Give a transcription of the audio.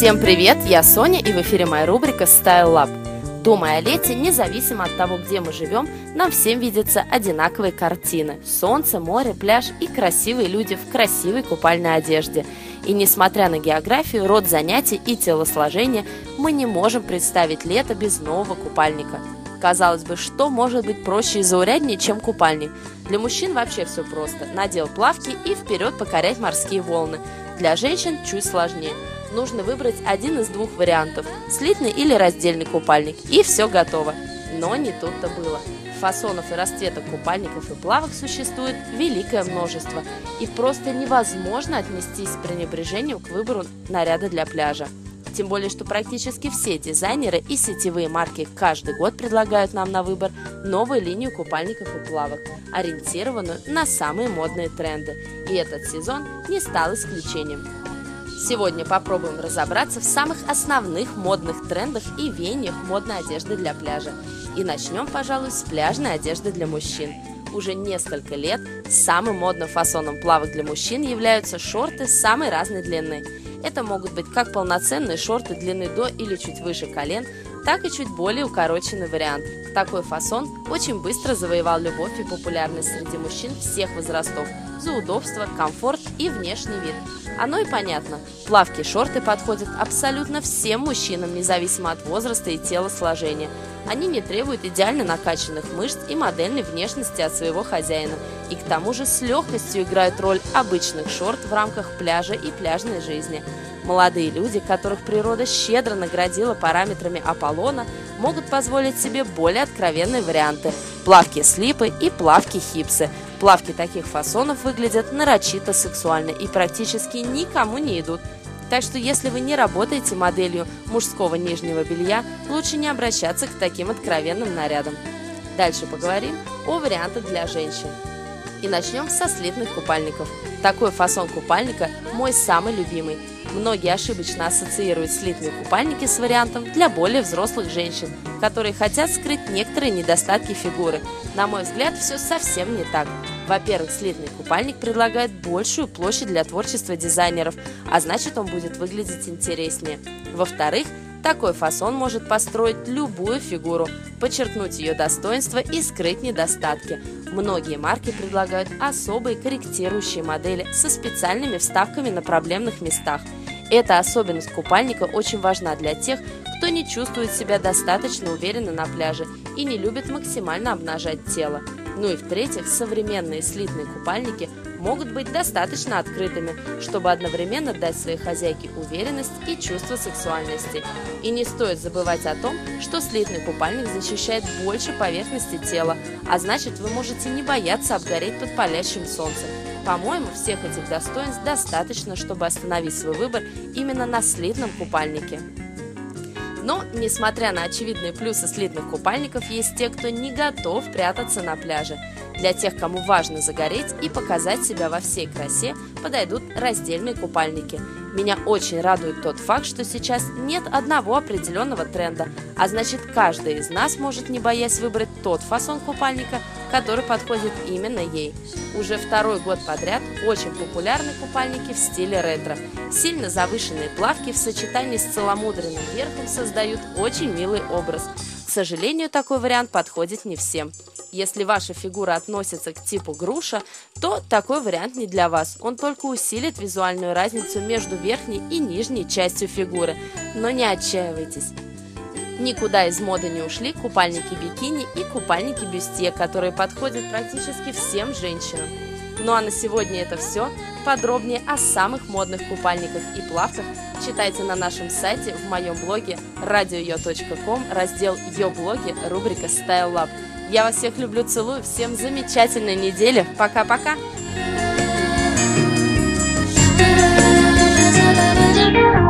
Всем привет, я Соня и в эфире моя рубрика Style Lab. Думая о лете, независимо от того, где мы живем, нам всем видятся одинаковые картины. Солнце, море, пляж и красивые люди в красивой купальной одежде. И несмотря на географию, род занятий и телосложение, мы не можем представить лето без нового купальника. Казалось бы, что может быть проще и зауряднее, чем купальник? Для мужчин вообще все просто. Надел плавки и вперед покорять морские волны. Для женщин чуть сложнее – нужно выбрать один из двух вариантов – слитный или раздельный купальник, и все готово. Но не тут-то было. Фасонов и расцветок купальников и плавок существует великое множество, и просто невозможно отнестись с пренебрежением к выбору наряда для пляжа. Тем более, что практически все дизайнеры и сетевые марки каждый год предлагают нам на выбор новую линию купальников и плавок, ориентированную на самые модные тренды. И этот сезон не стал исключением. Сегодня попробуем разобраться в самых основных модных трендах и веяниях модной одежды для пляжа. И начнем, пожалуй, с пляжной одежды для мужчин. Уже несколько лет самым модным фасоном плавок для мужчин являются шорты самой разной длины. Это могут быть как полноценные шорты длины до или чуть выше колен, так и чуть более укороченный вариант. Такой фасон очень быстро завоевал любовь и популярность среди мужчин всех возрастов за удобство, комфорт и внешний вид – оно и понятно. Плавки шорты подходят абсолютно всем мужчинам, независимо от возраста и телосложения. Они не требуют идеально накачанных мышц и модельной внешности от своего хозяина. И к тому же с легкостью играют роль обычных шорт в рамках пляжа и пляжной жизни. Молодые люди, которых природа щедро наградила параметрами Аполлона, могут позволить себе более откровенные варианты – плавки-слипы и плавки-хипсы – Плавки таких фасонов выглядят нарочито сексуально и практически никому не идут. Так что если вы не работаете моделью мужского нижнего белья, лучше не обращаться к таким откровенным нарядам. Дальше поговорим о вариантах для женщин. И начнем со слитных купальников. Такой фасон купальника мой самый любимый. Многие ошибочно ассоциируют слитные купальники с вариантом для более взрослых женщин, которые хотят скрыть некоторые недостатки фигуры. На мой взгляд, все совсем не так. Во-первых, слитный купальник предлагает большую площадь для творчества дизайнеров, а значит он будет выглядеть интереснее. Во-вторых, такой фасон может построить любую фигуру, подчеркнуть ее достоинства и скрыть недостатки. Многие марки предлагают особые корректирующие модели со специальными вставками на проблемных местах. Эта особенность купальника очень важна для тех, кто не чувствует себя достаточно уверенно на пляже и не любит максимально обнажать тело. Ну и в-третьих, современные слитные купальники могут быть достаточно открытыми, чтобы одновременно дать своей хозяйке уверенность и чувство сексуальности. И не стоит забывать о том, что слитный купальник защищает больше поверхности тела, а значит вы можете не бояться обгореть под палящим солнцем. По-моему, всех этих достоинств достаточно, чтобы остановить свой выбор именно на слитном купальнике. Но, несмотря на очевидные плюсы слитных купальников, есть те, кто не готов прятаться на пляже. Для тех, кому важно загореть и показать себя во всей красе, подойдут раздельные купальники. Меня очень радует тот факт, что сейчас нет одного определенного тренда, а значит каждый из нас может, не боясь, выбрать тот фасон купальника, который подходит именно ей. Уже второй год подряд очень популярны купальники в стиле ретро. Сильно завышенные плавки в сочетании с целомудренным верхом создают очень милый образ. К сожалению, такой вариант подходит не всем. Если ваша фигура относится к типу груша, то такой вариант не для вас. Он только усилит визуальную разницу между верхней и нижней частью фигуры. Но не отчаивайтесь. Никуда из моды не ушли купальники бикини и купальники бюстье, которые подходят практически всем женщинам. Ну а на сегодня это все. Подробнее о самых модных купальниках и плавках читайте на нашем сайте в моем блоге radio.com, раздел «Ее блоги», рубрика «Style Lab». Я вас всех люблю, целую. Всем замечательной недели. Пока-пока. Thank you.